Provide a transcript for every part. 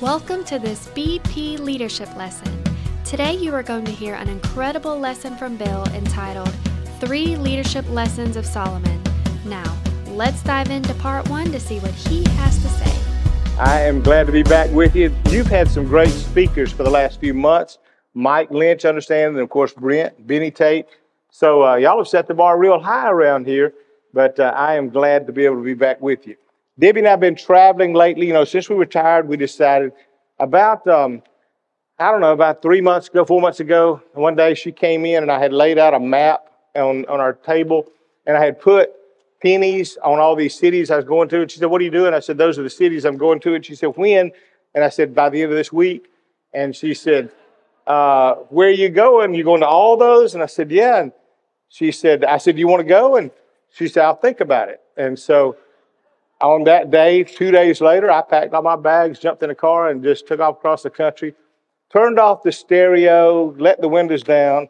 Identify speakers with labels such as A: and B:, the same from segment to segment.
A: Welcome to this BP Leadership Lesson. Today you are going to hear an incredible lesson from Bill entitled Three Leadership Lessons of Solomon. Now, let's dive into part one to see what he has to say.
B: I am glad to be back with you. You've had some great speakers for the last few months. Mike Lynch, understand, and of course Brent, Benny Tate. So uh, y'all have set the bar real high around here, but uh, I am glad to be able to be back with you. Debbie and I have been traveling lately. You know, since we retired, we decided about, um, I don't know, about three months ago, four months ago, one day she came in and I had laid out a map on, on our table and I had put pennies on all these cities I was going to. And she said, What are you doing? I said, Those are the cities I'm going to. And she said, When? And I said, By the end of this week. And she said, uh, Where are you going? You going to all those? And I said, Yeah. And she said, I said, Do you want to go? And she said, I'll think about it. And so on that day, two days later, I packed all my bags, jumped in a car, and just took off across the country. Turned off the stereo, let the windows down,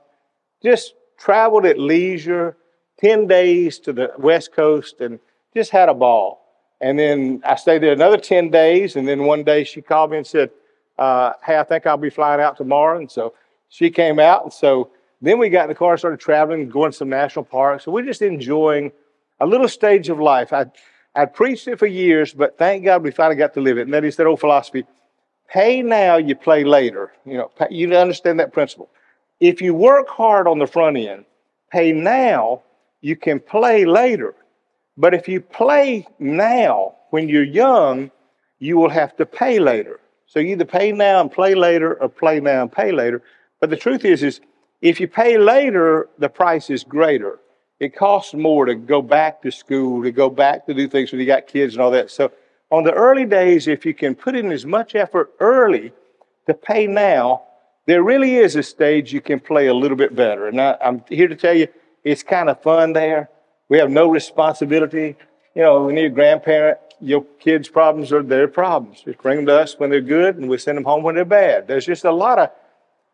B: just traveled at leisure, 10 days to the West Coast, and just had a ball. And then I stayed there another 10 days, and then one day she called me and said, uh, Hey, I think I'll be flying out tomorrow. And so she came out, and so then we got in the car, started traveling, going to some national parks. So we're just enjoying a little stage of life. I, I'd preached it for years, but thank God we finally got to live it. And that is that old philosophy pay now, you play later. You know, you understand that principle. If you work hard on the front end, pay now, you can play later. But if you play now when you're young, you will have to pay later. So you either pay now and play later or play now and pay later. But the truth is, is if you pay later, the price is greater it costs more to go back to school, to go back to do things when you got kids and all that. So on the early days, if you can put in as much effort early to pay now, there really is a stage you can play a little bit better. And I, am here to tell you, it's kind of fun there. We have no responsibility. You know, when you're a grandparent, your kids' problems are their problems. Just bring them to us when they're good, and we send them home when they're bad. There's just a lot of,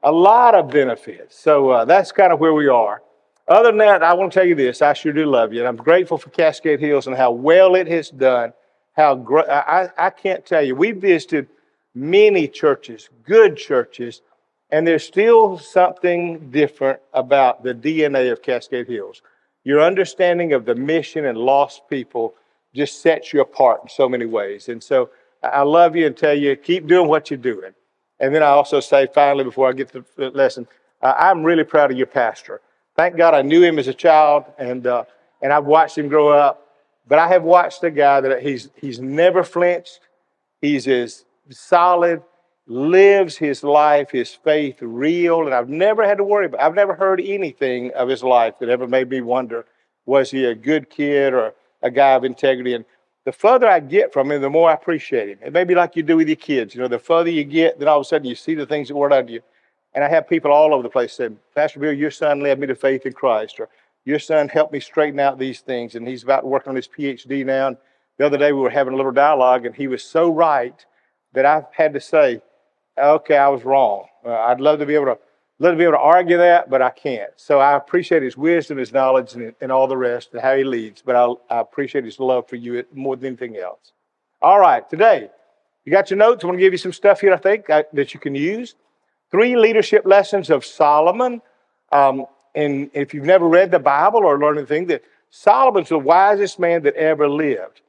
B: a lot of benefits. So uh, that's kind of where we are. Other than that, I want to tell you this. I sure do love you. And I'm grateful for Cascade Hills and how well it has done. How great, I, I can't tell you. We visited many churches, good churches, and there's still something different about the DNA of Cascade Hills. Your understanding of the mission and lost people just sets you apart in so many ways. And so I love you and tell you, keep doing what you're doing. And then I also say, finally, before I get to the lesson, uh, I'm really proud of your pastor. Thank God I knew him as a child, and uh, and I've watched him grow up. But I have watched a guy that he's he's never flinched. He's as solid, lives his life, his faith real, and I've never had to worry about. I've never heard anything of his life that ever made me wonder was he a good kid or a guy of integrity. And the further I get from him, the more I appreciate him. It may be like you do with your kids. You know, the further you get, then all of a sudden you see the things that weren't under you. And I have people all over the place saying, Pastor Bill, your son led me to faith in Christ, or your son helped me straighten out these things. And he's about working on his PhD now. And the other day we were having a little dialogue, and he was so right that I had to say, okay, I was wrong. Uh, I'd love to be able to love to be able to argue that, but I can't. So I appreciate his wisdom, his knowledge, and, and all the rest, and how he leads. But I, I appreciate his love for you more than anything else. All right, today you got your notes. I want to give you some stuff here. I think I, that you can use three leadership lessons of Solomon. Um, and if you've never read the Bible or learned anything, that Solomon's the wisest man that ever lived.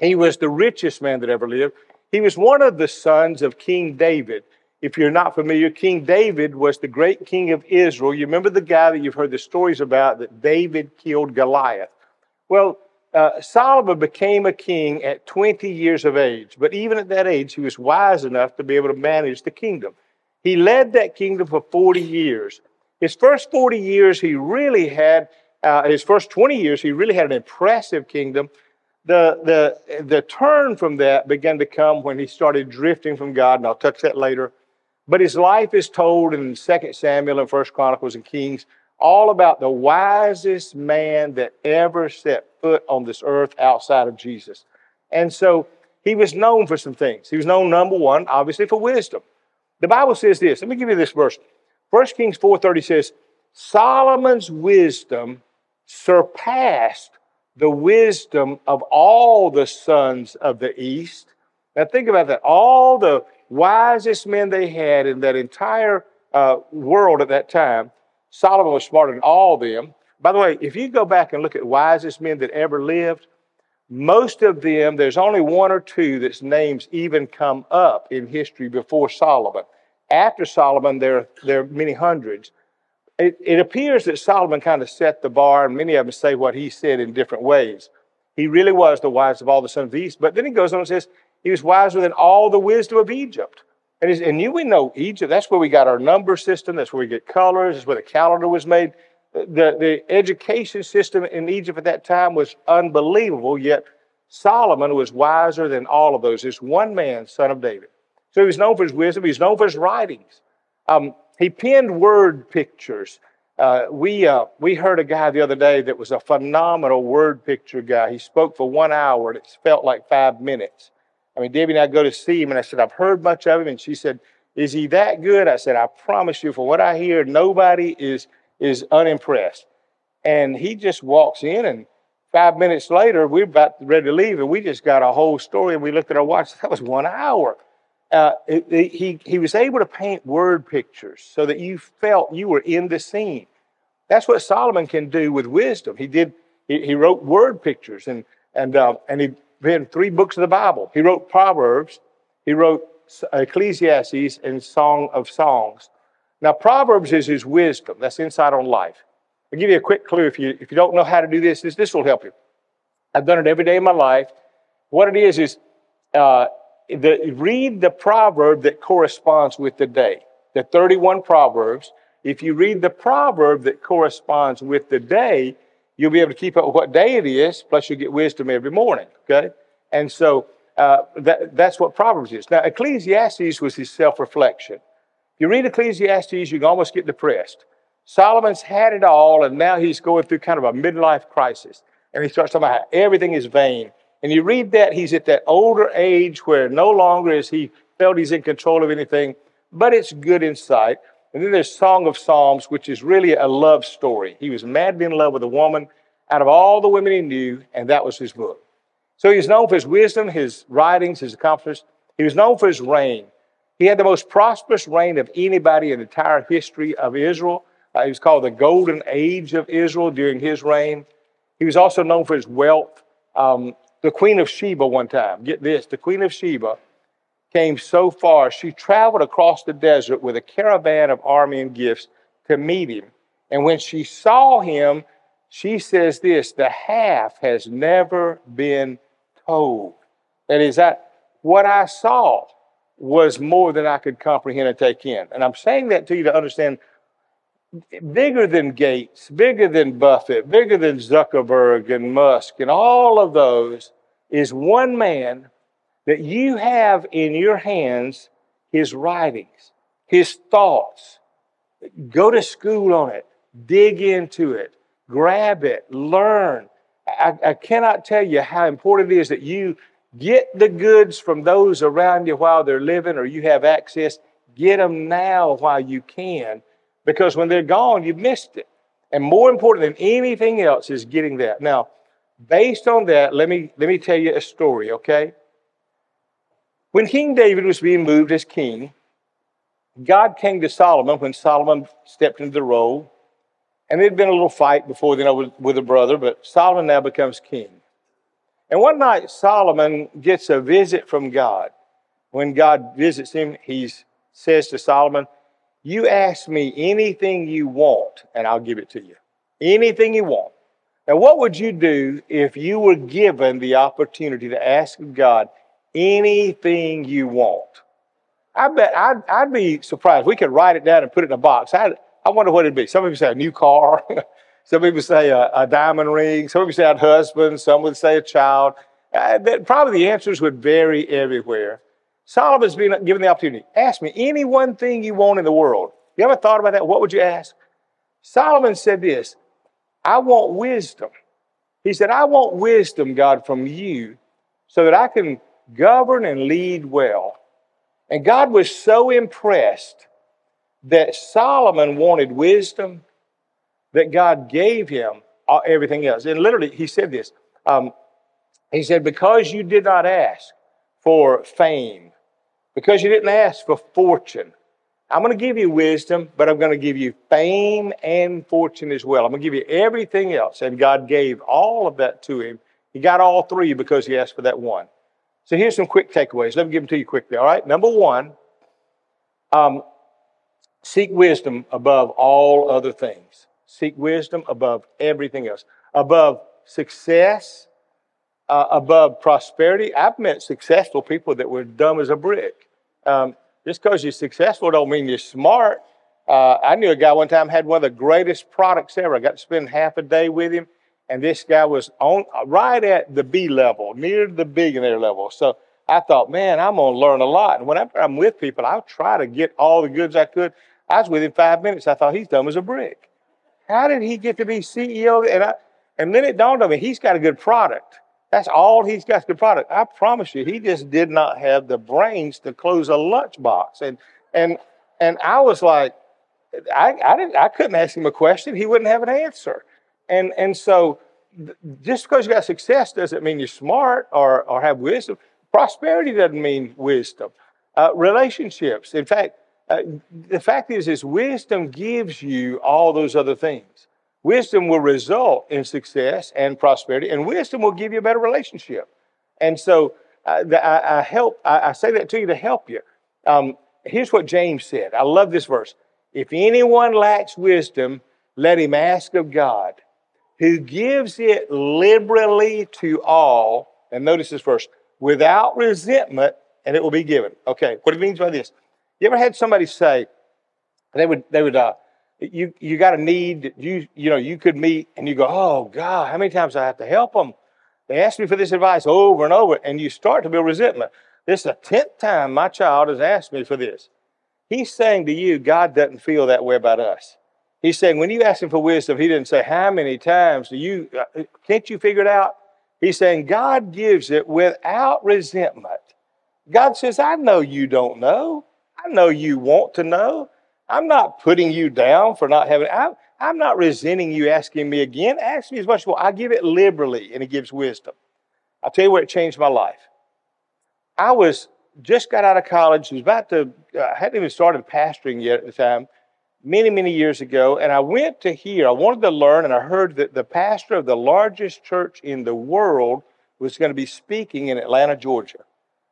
B: He was the richest man that ever lived. He was one of the sons of King David. If you're not familiar, King David was the great king of Israel. You remember the guy that you've heard the stories about that David killed Goliath. Well, uh, Solomon became a king at 20 years of age, but even at that age, he was wise enough to be able to manage the kingdom. He led that kingdom for 40 years. His first 40 years, he really had, uh, his first 20 years, he really had an impressive kingdom. The, the, the turn from that began to come when he started drifting from God, and I'll touch that later. But his life is told in 2 Samuel and 1 Chronicles and Kings, all about the wisest man that ever set foot on this earth outside of Jesus. And so he was known for some things. He was known, number one, obviously, for wisdom. The Bible says this. Let me give you this verse. 1 Kings 4:30 says, Solomon's wisdom surpassed the wisdom of all the sons of the east. Now think about that. All the wisest men they had in that entire uh, world at that time. Solomon was smarter than all them. By the way, if you go back and look at wisest men that ever lived, most of them, there's only one or two that's names even come up in history before Solomon. After Solomon, there, there are many hundreds. It, it appears that Solomon kind of set the bar, and many of them say what he said in different ways. He really was the wisest of all the sons of the East. But then he goes on and says, he was wiser than all the wisdom of Egypt. And, and you, we know Egypt, that's where we got our number system, that's where we get colors, that's where the calendar was made. The, the education system in Egypt at that time was unbelievable, yet Solomon was wiser than all of those. This one man, son of David. So he was known for his wisdom, he's known for his writings. Um, he penned word pictures. Uh, we, uh, we heard a guy the other day that was a phenomenal word picture guy. He spoke for one hour and it felt like five minutes. I mean, Debbie and I go to see him, and I said, I've heard much of him. And she said, Is he that good? I said, I promise you, for what I hear, nobody is, is unimpressed. And he just walks in, and five minutes later, we're about ready to leave, and we just got a whole story. And we looked at our watch, that was one hour. Uh, it, it, he, he was able to paint word pictures so that you felt you were in the scene. That's what Solomon can do with wisdom. He did. He, he wrote word pictures, and and uh, and he read three books of the Bible. He wrote Proverbs, he wrote Ecclesiastes, and Song of Songs. Now, Proverbs is his wisdom. That's insight on life. I'll give you a quick clue. If you, if you don't know how to do this, this, this will help you. I've done it every day of my life. What it is is uh, the, read the proverb that corresponds with the day. The 31 Proverbs. If you read the proverb that corresponds with the day, you'll be able to keep up with what day it is, plus you get wisdom every morning, okay? And so uh, that, that's what Proverbs is. Now, Ecclesiastes was his self reflection. You read Ecclesiastes, you can almost get depressed. Solomon's had it all, and now he's going through kind of a midlife crisis. And he starts talking about how everything is vain. And you read that, he's at that older age where no longer is he felt he's in control of anything, but it's good insight. And then there's Song of Psalms, which is really a love story. He was madly in love with a woman out of all the women he knew, and that was his book. So he's known for his wisdom, his writings, his accomplishments. He was known for his reign. He had the most prosperous reign of anybody in the entire history of Israel. Uh, he was called the Golden Age of Israel during his reign. He was also known for his wealth. Um, the Queen of Sheba, one time, get this, the Queen of Sheba came so far, she traveled across the desert with a caravan of army and gifts to meet him. And when she saw him, she says this the half has never been told. That is, that what I saw was more than I could comprehend and take in. And I'm saying that to you to understand bigger than Gates, bigger than Buffett, bigger than Zuckerberg and Musk and all of those is one man that you have in your hands his writings, his thoughts. Go to school on it, dig into it, grab it, learn. I, I, cannot tell you how important it is that you get the goods from those around you while they're living or you have access. Get them now while you can, because when they're gone, you've missed it. And more important than anything else is getting that. Now, based on that, let me, let me tell you a story, okay? When King David was being moved as king, God came to Solomon when Solomon stepped into the role. And there'd been a little fight before then with, with a brother, but Solomon now becomes king. And one night, Solomon gets a visit from God. When God visits him, he says to Solomon, You ask me anything you want, and I'll give it to you. Anything you want. Now, what would you do if you were given the opportunity to ask God anything you want. I bet I'd, I'd be surprised. We could write it down and put it in a box. I, I wonder what it'd be. Some people say a new car. Some people say a, a, diamond ring. Some people say a husband. Some would say a child. Uh, probably the answers would vary everywhere. Solomon's been given the opportunity. Ask me any one thing you want in the world. You ever thought about that? What would you ask? Solomon said this I want wisdom. He said, I want wisdom, God, from you so that I can govern and lead well. And God was so impressed that Solomon wanted wisdom that God gave him everything else. And literally, he said this. Um, he said, Because you did not ask for fame Because you didn't ask for fortune. I'm going to give you wisdom, but I'm going to give you fame and fortune as well. I'm going to give you everything else. And God gave all of that to him. He got all three because he asked for that one. So here's some quick takeaways. Let me give them to you quickly. All right. Number one, um, seek wisdom above all other things. Seek wisdom above everything else, above success, uh, above prosperity. I've met successful people that were dumb as a brick. Um, just because you're successful don't mean you're smart. Uh, I knew a guy one time had one of the greatest products ever. I got to spend half a day with him, and this guy was on right at the B level, near the billionaire level. So I thought, man, I'm going to learn a lot. And whenever I'm with people, I'll try to get all the goods I could. I was with him five minutes. I thought he's dumb as a brick. How did he get to be CEO? And I, and then it dawned on me, he's got a good product. That's all he's got, good product. I promise you, he just did not have the brains to close a lunchbox. And and and I was like, I, I didn't I couldn't ask him a question. He wouldn't have an answer. And and so just because you got success doesn't mean you're smart or or have wisdom. Prosperity doesn't mean wisdom. Uh, relationships. In fact, uh, the fact is, is wisdom gives you all those other things. Wisdom will result in success and prosperity, and wisdom will give you a better relationship. And so uh, I, I, help. I, I, say that to you to help you. Um, here's what James said. I love this verse. If anyone lacks wisdom, let him ask of God, who gives it liberally to all. And notice this verse: without resentment, and it will be given. Okay, what it means by this? You ever had somebody say they would they would uh, you you got a need you you know you could meet and you go oh god how many times i have to help them they ask me for this advice over and over and you start to build resentment. This is the 10th time my child has asked me for this. He's saying to you god doesn't feel that way about us. He's saying when you ask him for wisdom he didn't say how many times do you uh, can't you figure it out he's saying god gives it without resentment. God says i know you don't know i know you want to know I'm not putting you down for not having. I'm, I'm not resenting you asking me again. Ask me as much as want. I give it liberally, and it gives wisdom. I'll tell you where it changed my life. I was just got out of college. Was about to. Uh, I hadn't even started pastoring yet at the time. Many, many years ago, and I went to hear. I wanted to learn, and I heard that the pastor of the largest church in the world was going to be speaking in Atlanta, Georgia.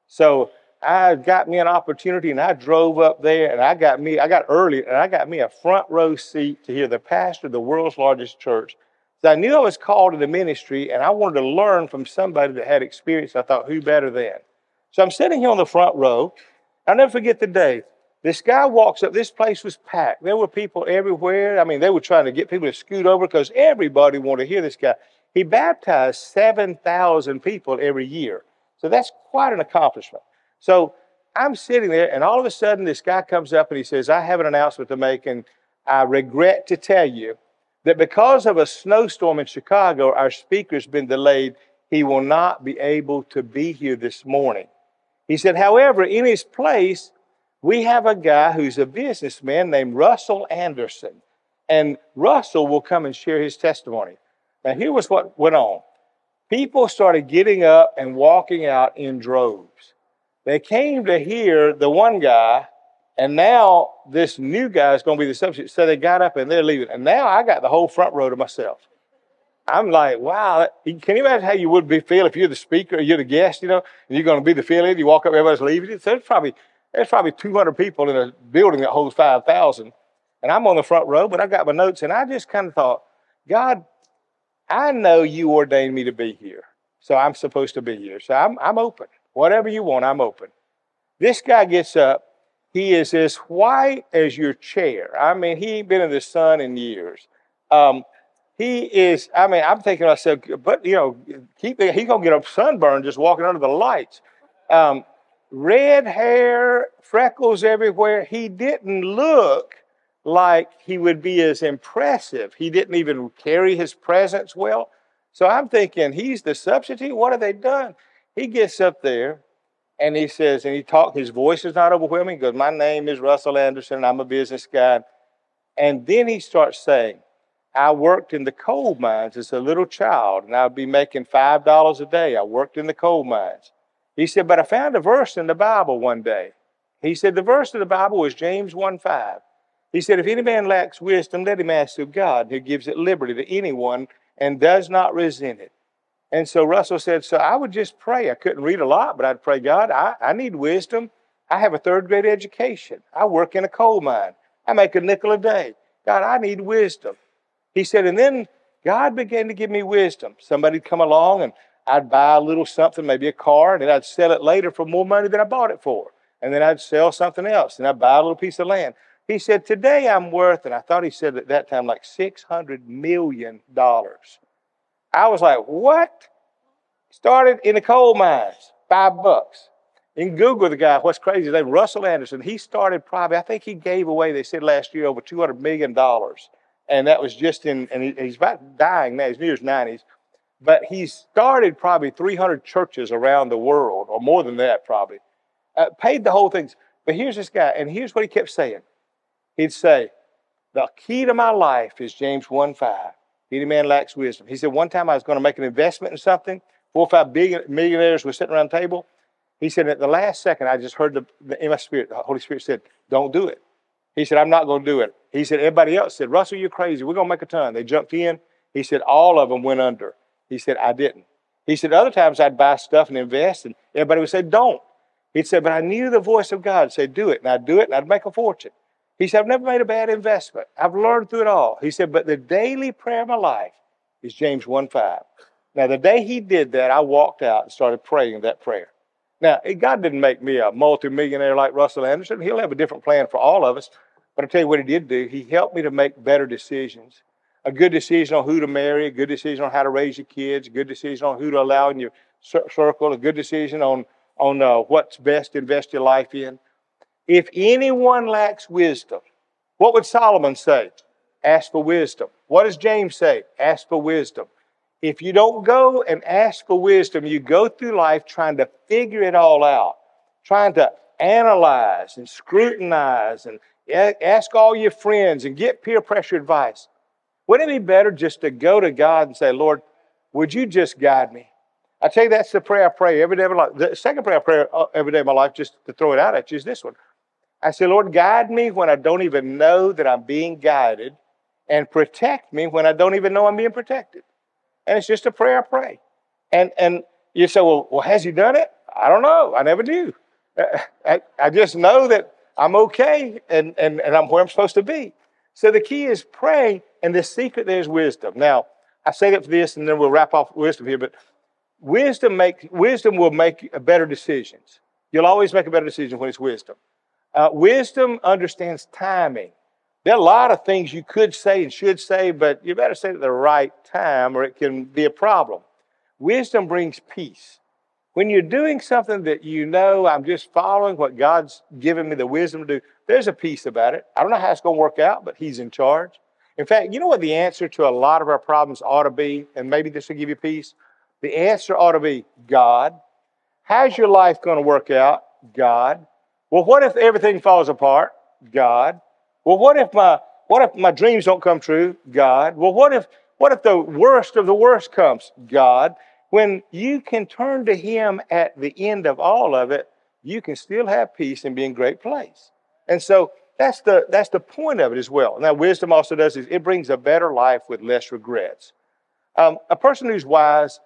B: So I got me an opportunity and I drove up there and I got me, I got early and I got me a front row seat to hear the pastor of the world's largest church. So I knew I was called to the ministry and I wanted to learn from somebody that had experience. I thought, who better than? So I'm sitting here on the front row. I'll never forget the day. This guy walks up. This place was packed. There were people everywhere. I mean, they were trying to get people to scoot over because everybody wanted to hear this guy. He baptized 7,000 people every year. So that's quite an accomplishment. So I'm sitting there, and all of a sudden, this guy comes up and he says, I have an announcement to make, and I regret to tell you that because of a snowstorm in Chicago, our speaker's been delayed. He will not be able to be here this morning. He said, however, in his place, we have a guy who's a businessman named Russell Anderson. And Russell will come and share his testimony. Now, here was what went on people started getting up and walking out in droves. They came to hear the one guy, and now this new guy is going to be the substitute. So they got up and they're leaving. And now I got the whole front row to myself. I'm like, wow. Can you imagine how you would be feel if you're the speaker, or you're the guest, you know, and you're going to be the fill-in? You walk up, everybody's leaving. So there's probably there's probably 200 people in a building that holds 5,000, and I'm on the front row, but I got my notes, and I just kind of thought, God, I know you ordained me to be here, so I'm supposed to be here. So I'm I'm open. Whatever you want, I'm open. This guy gets up. He is as white as your chair. I mean, he ain't been in the sun in years. Um, he is, I mean, I'm thinking to myself, but, you know, keep, he's going to get a sunburn just walking under the lights. Um, red hair, freckles everywhere. He didn't look like he would be as impressive. He didn't even carry his presence well. So I'm thinking, he's the substitute. What have they done? He gets up there and he says, and he talk, his voice is not overwhelming. He goes, My name is Russell Anderson, and I'm a business guy. And then he starts saying, I worked in the coal mines as a little child, and I'd be making five dollars a day. I worked in the coal mines. He said, but I found a verse in the Bible one day. He said, the verse of the Bible was James 1 5. He said, If any man lacks wisdom, let him ask of God, who gives it liberty to anyone and does not resent it. And so Russell said, So I would just pray. I couldn't read a lot, but I'd pray, God, I, I need wisdom. I have a third grade education. I work in a coal mine. I make a nickel a day. God, I need wisdom. He said, and then God began to give me wisdom. Somebody'd come along and I'd buy a little something, maybe a car, and then I'd sell it later for more money than I bought it for. And then I'd sell something else, and I'd buy a little piece of land. He said, Today I'm worth, and I thought he said at that time like $600 million. I was like, What? Started in the coal mines, five bucks. In Google the guy, what's crazy, name Russell Anderson. He started probably, I think he gave away, they said last year, over $200 million. And that was just in, and he, he's about dying now, he's near his 90s. But he started probably 300 churches around the world, or more than that probably. Uh, paid the whole thing. But here's this guy, and here's what he kept saying. He'd say, The key to my life is James 1 5. Any man lacks wisdom. He said, One time I was going to make an investment in something. Four or five big millionaires were sitting around the table. He said, At the last second, I just heard the, the, in my spirit, the Holy Spirit said, Don't do it. He said, I'm not going to do it. He said, Everybody else said, Russell, you're crazy. We're going to make a ton. They jumped in. He said, All of them went under. He said, I didn't. He said, Other times I'd buy stuff and invest, and everybody would say, Don't. He said, But I knew the voice of God say, Do it. And I'd do it, and I'd make a fortune. He said, I've never made a bad investment. I've learned through it all. He said, But the daily prayer of my life is James 1 5. Now, the day he did that, I walked out and started praying that prayer. Now, God didn't make me a multimillionaire like Russell Anderson. He'll have a different plan for all of us. But I'll tell you what he did do. He helped me to make better decisions. A good decision on who to marry, a good decision on how to raise your kids, a good decision on who to allow in your circle, a good decision on on uh, what's best to invest your life in. If anyone lacks wisdom, what would Solomon say? Ask for wisdom. What does James say? Ask for wisdom. If you don't go and ask for wisdom, you go through life trying to figure it all out, trying to analyze and scrutinize and ask all your friends and get peer pressure advice. Wouldn't it be better just to go to God and say, Lord, would you just guide me? I tell you, that's the prayer I pray every day of my life. The second prayer I pray uh, every day of my life, just to throw it out at you, is this one. I say, Lord, guide me when I don't even know that I'm being guided, and protect me when I don't even know I'm being protected. And it's just a prayer I pray. And and you say, well, well, has he done it? I don't know. I never do. Uh, I, I just know that I'm okay and, and, and I'm where I'm supposed to be. So the key is pray, and the secret there is wisdom. Now, I say that for this, and then we'll wrap off wisdom here, but wisdom make wisdom will make better decisions. You'll always make a better decision when it's wisdom. Uh, wisdom understands timing. There are a lot of things you could say and should say, but you better say it at the right time or it can be a problem. Wisdom brings peace. When you're doing something that you know, I'm just following what God's given me the wisdom to do, there's a peace about it. I don't know how it's going to work out, but He's in charge. In fact, you know what the answer to a lot of our problems ought to be? And maybe this will give you peace. The answer ought to be God. How's your life going to work out? God. Well, what if everything falls apart? God. Well, what if my what if my dreams don't come true? God. Well, what if what if the worst of the worst comes? God. When you can turn to Him at the end of all of it, you can still have peace and be in great place. And so that's the that's the point of it as well. Now, wisdom also does is it brings a better life with less regrets. Um, a person who's wise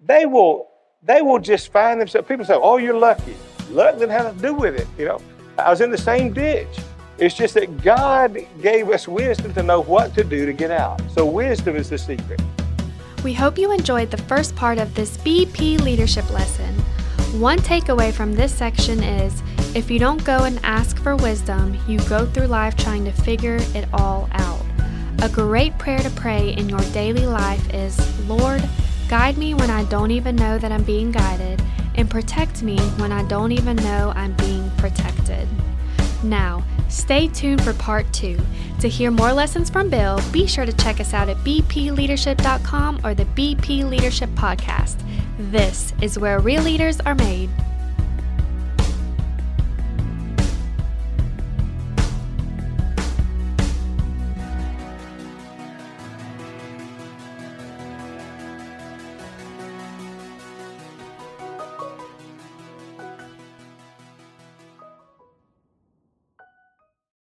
B: they will they will just find themselves. People say, "Oh, you're lucky." Luck didn't have to do with it. You know, I was in the same ditch. It's just that God gave us wisdom to know what to do to get out. So wisdom is the secret.
A: We hope you enjoyed the first part of this BP leadership lesson. One takeaway from this section is if you don't go and ask for wisdom, you go through life trying to figure it all out. A great prayer to pray in your daily life is Lord, Guide me when I don't even know that I'm being guided, and protect me when I don't even know I'm being protected. Now, stay tuned for part two. To hear more lessons from Bill, be sure to check us out at bpleadership.com or the BP Leadership Podcast. This is where real leaders are made.